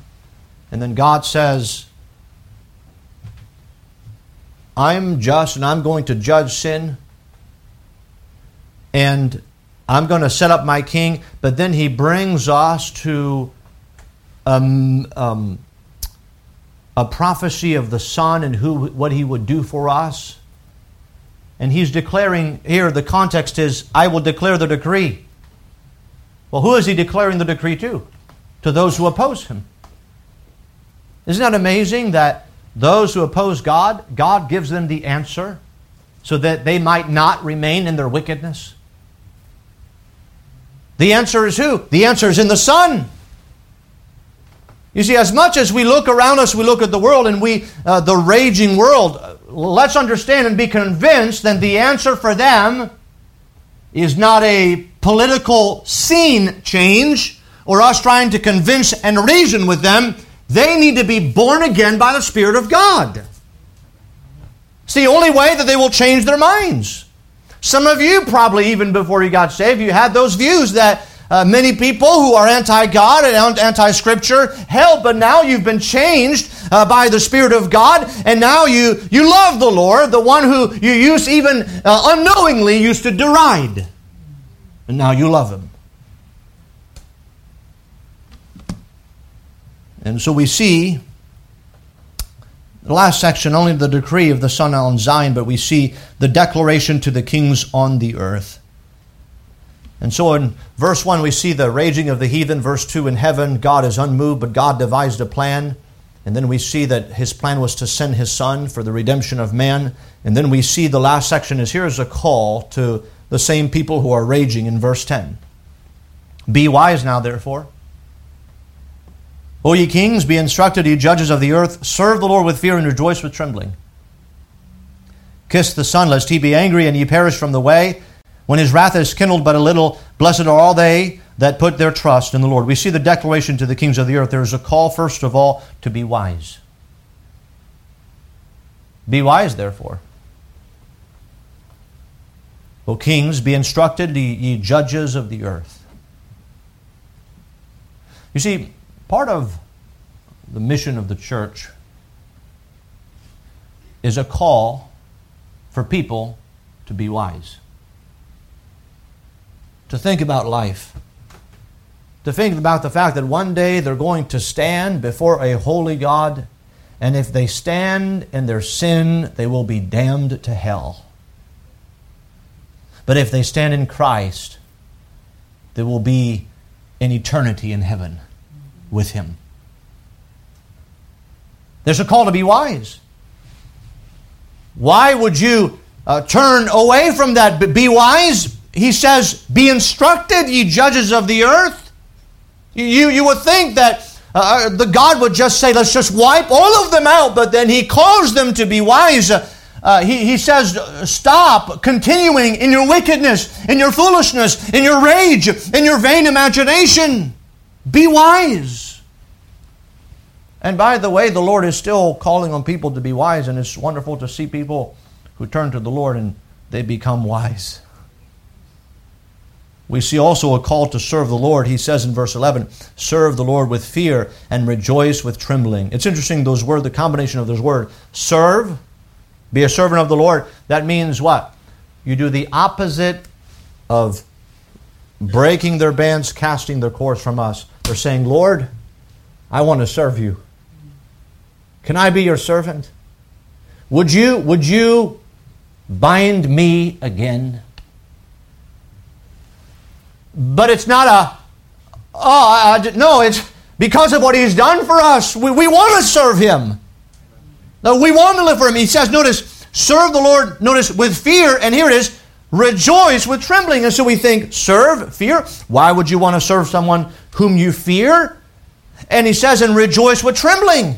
And then God says, I'm just and I'm going to judge sin. And I'm going to set up my king. But then he brings us to um, um, a prophecy of the Son and who, what he would do for us. And he's declaring here, the context is, I will declare the decree. Well, who is he declaring the decree to? To those who oppose him. Isn't that amazing that those who oppose God, God gives them the answer so that they might not remain in their wickedness? The answer is who? The answer is in the Son. You see, as much as we look around us, we look at the world and we, uh, the raging world, let's understand and be convinced that the answer for them is not a political scene change or us trying to convince and reason with them. They need to be born again by the Spirit of God. It's the only way that they will change their minds. Some of you, probably even before you got saved, you had those views that uh, many people who are anti God and anti Scripture held, but now you've been changed uh, by the Spirit of God, and now you, you love the Lord, the one who you used even uh, unknowingly used to deride. And now you love Him. And so we see the last section, only the decree of the Son on Zion, but we see the declaration to the kings on the earth. And so in verse 1, we see the raging of the heathen. Verse 2, in heaven, God is unmoved, but God devised a plan. And then we see that his plan was to send his son for the redemption of man. And then we see the last section is here's a call to the same people who are raging in verse 10. Be wise now, therefore. O ye kings, be instructed, ye judges of the earth. Serve the Lord with fear and rejoice with trembling. Kiss the Son, lest he be angry and ye perish from the way when his wrath is kindled but a little, blessed are all they that put their trust in the Lord. We see the declaration to the kings of the earth. There is a call, first of all, to be wise. Be wise, therefore. O kings, be instructed, ye judges of the earth. You see, part of the mission of the church is a call for people to be wise to think about life, to think about the fact that one day they're going to stand before a holy God, and if they stand in their sin, they will be damned to hell. But if they stand in Christ, there will be an eternity in heaven with Him. There's a call to be wise. Why would you uh, turn away from that? Be wise he says, Be instructed, ye judges of the earth. You, you would think that uh, the God would just say, Let's just wipe all of them out, but then he calls them to be wise. Uh, he, he says, Stop continuing in your wickedness, in your foolishness, in your rage, in your vain imagination. Be wise. And by the way, the Lord is still calling on people to be wise, and it's wonderful to see people who turn to the Lord and they become wise. We see also a call to serve the Lord. He says in verse 11, serve the Lord with fear and rejoice with trembling. It's interesting, those words, the combination of those words, serve, be a servant of the Lord. That means what? You do the opposite of breaking their bands, casting their cords from us. They're saying, Lord, I want to serve you. Can I be your servant? Would you, would you bind me again? But it's not a, oh, I, no, it's because of what he's done for us. We, we want to serve him. No, we want to live for him. He says, notice, serve the Lord, notice, with fear, and here it is, rejoice with trembling. And so we think, serve, fear. Why would you want to serve someone whom you fear? And he says, and rejoice with trembling.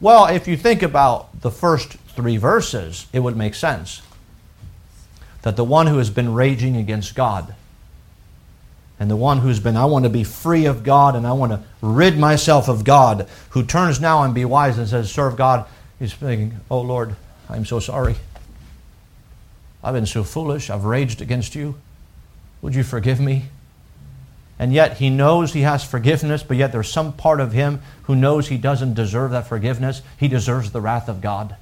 Well, if you think about the first three verses, it would make sense that the one who has been raging against God And the one who's been, I want to be free of God and I want to rid myself of God, who turns now and be wise and says, Serve God, he's thinking, Oh Lord, I'm so sorry. I've been so foolish. I've raged against you. Would you forgive me? And yet he knows he has forgiveness, but yet there's some part of him who knows he doesn't deserve that forgiveness. He deserves the wrath of God.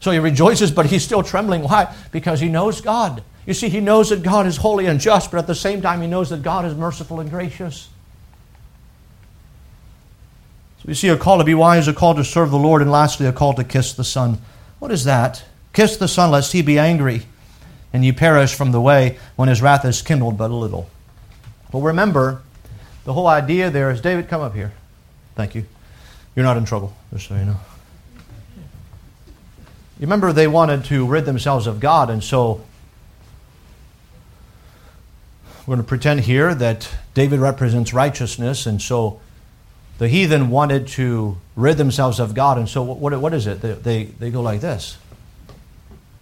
So he rejoices, but he's still trembling. Why? Because he knows God. You see, he knows that God is holy and just, but at the same time, he knows that God is merciful and gracious. So we see a call to be wise, a call to serve the Lord, and lastly, a call to kiss the Son. What is that? Kiss the Son, lest he be angry, and ye perish from the way when his wrath is kindled but a little. Well, remember, the whole idea there is David, come up here. Thank you. You're not in trouble, just so you know. You remember they wanted to rid themselves of God, and so we're going to pretend here that David represents righteousness, and so the heathen wanted to rid themselves of God, and so what, what is it? They, they, they go like this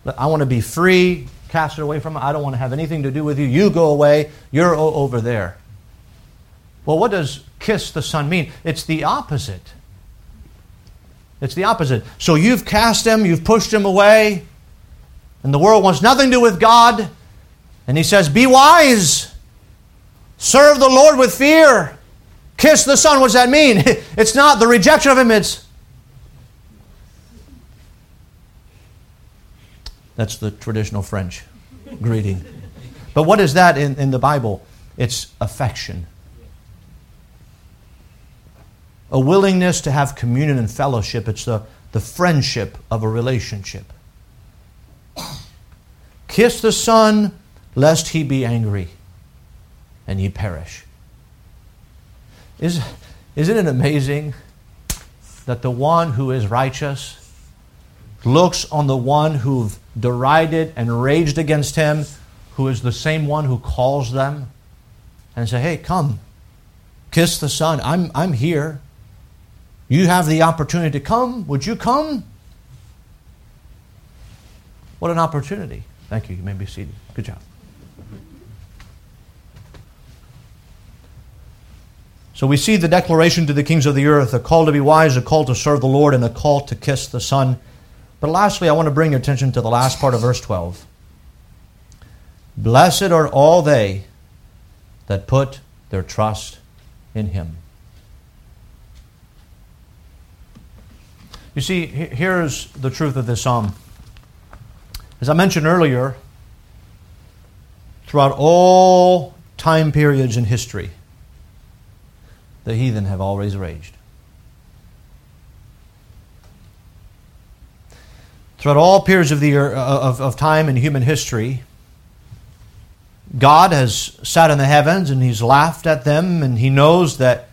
I want to be free, cast it away from I don't want to have anything to do with you. You go away, you're over there. Well, what does kiss the Son mean? It's the opposite. It's the opposite. So you've cast him, you've pushed him away, and the world wants nothing to do with God. And he says, Be wise. Serve the Lord with fear. Kiss the Son. What does that mean? It's not the rejection of him, it's. That's the traditional French greeting. But what is that in, in the Bible? It's affection a willingness to have communion and fellowship. It's the, the friendship of a relationship. Kiss the Son, lest he be angry and ye perish. Is, isn't it amazing that the one who is righteous looks on the one who've derided and raged against him, who is the same one who calls them, and say, Hey, come, kiss the Son. I'm, I'm here. You have the opportunity to come. Would you come? What an opportunity. Thank you. You may be seated. Good job. So we see the declaration to the kings of the earth a call to be wise, a call to serve the Lord, and a call to kiss the Son. But lastly, I want to bring your attention to the last part of verse 12. Blessed are all they that put their trust in him. You see, here's the truth of this psalm. As I mentioned earlier, throughout all time periods in history, the heathen have always raged. Throughout all periods of, the, of, of time in human history, God has sat in the heavens and He's laughed at them, and He knows that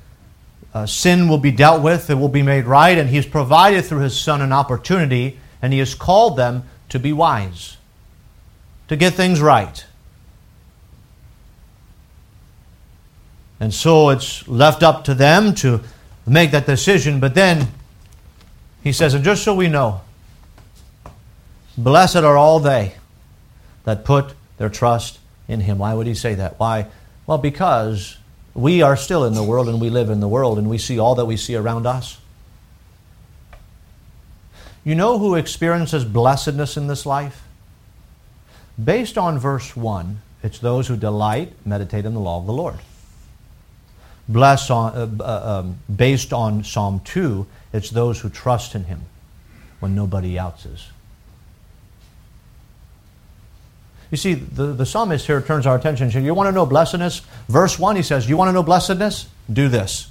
uh, sin will be dealt with, it will be made right, and He's provided through His Son an opportunity, and He has called them to be wise, to get things right. And so it's left up to them to make that decision, but then He says, and just so we know, blessed are all they that put their trust in Him. Why would He say that? Why? Well, because we are still in the world and we live in the world and we see all that we see around us. You know who experiences blessedness in this life? Based on verse 1, it's those who delight, meditate in the law of the Lord. Bless on, uh, uh, um, based on Psalm 2, it's those who trust in Him when nobody else is. You see, the, the psalmist here turns our attention to you want to know blessedness? Verse 1, he says, You want to know blessedness? Do this.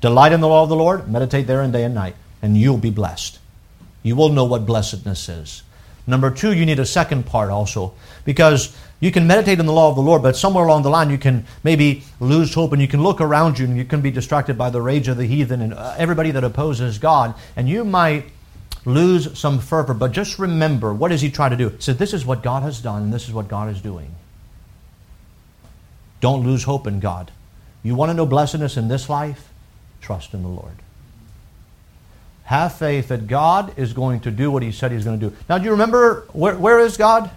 Delight in the law of the Lord, meditate therein day and night, and you'll be blessed. You will know what blessedness is. Number two, you need a second part also, because you can meditate in the law of the Lord, but somewhere along the line you can maybe lose hope and you can look around you and you can be distracted by the rage of the heathen and uh, everybody that opposes God, and you might lose some fervor. But just remember, what is he trying to do? Says, This is what God has done, and this is what God is doing. Don't lose hope in God. You want to know blessedness in this life? Trust in the Lord. Have faith that God is going to do what He said He's going to do. Now, do you remember where, where is God?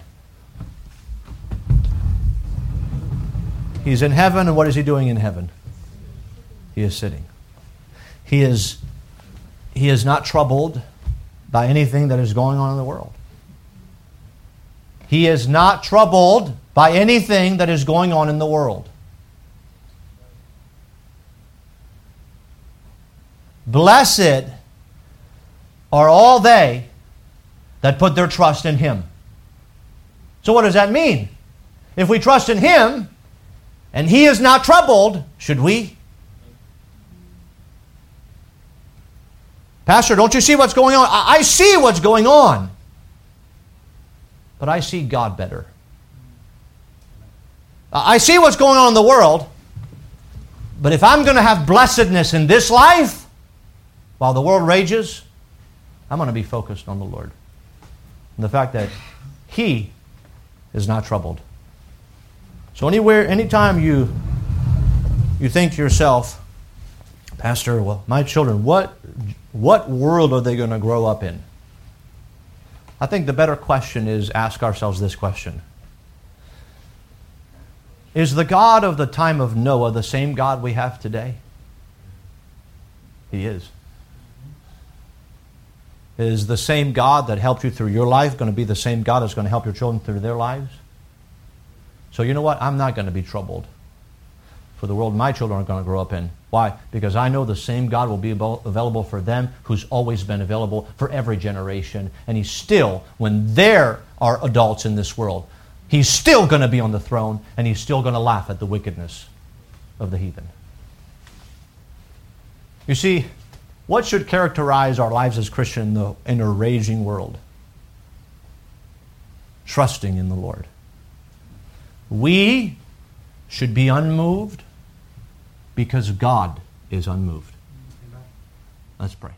He's in heaven, and what is he doing in heaven? He is sitting. He is, he is not troubled by anything that is going on in the world. He is not troubled by anything that is going on in the world. Blessed are all they that put their trust in Him. So, what does that mean? If we trust in Him and He is not troubled, should we? Pastor, don't you see what's going on? I, see what's going on. But I see God better. I see what's going on in the world. But if I'm going to have blessedness in this life, while the world rages, I'm going to be focused on the Lord. And the fact that He is not troubled. So anywhere, anytime you you think to yourself, Pastor, well, my children, what what world are they going to grow up in? I think the better question is ask ourselves this question. Is the God of the time of Noah the same God we have today? He is. Is the same God that helped you through your life going to be the same God that's going to help your children through their lives? So, you know what? I'm not going to be troubled for the world my children are going to grow up in. Why? Because I know the same God will be available for them who's always been available for every generation. And He's still, when there are adults in this world, He's still going to be on the throne and He's still going to laugh at the wickedness of the heathen. You see, what should characterize our lives as Christians in, the, in a raging world? Trusting in the Lord. We should be unmoved because God is unmoved. Let's pray.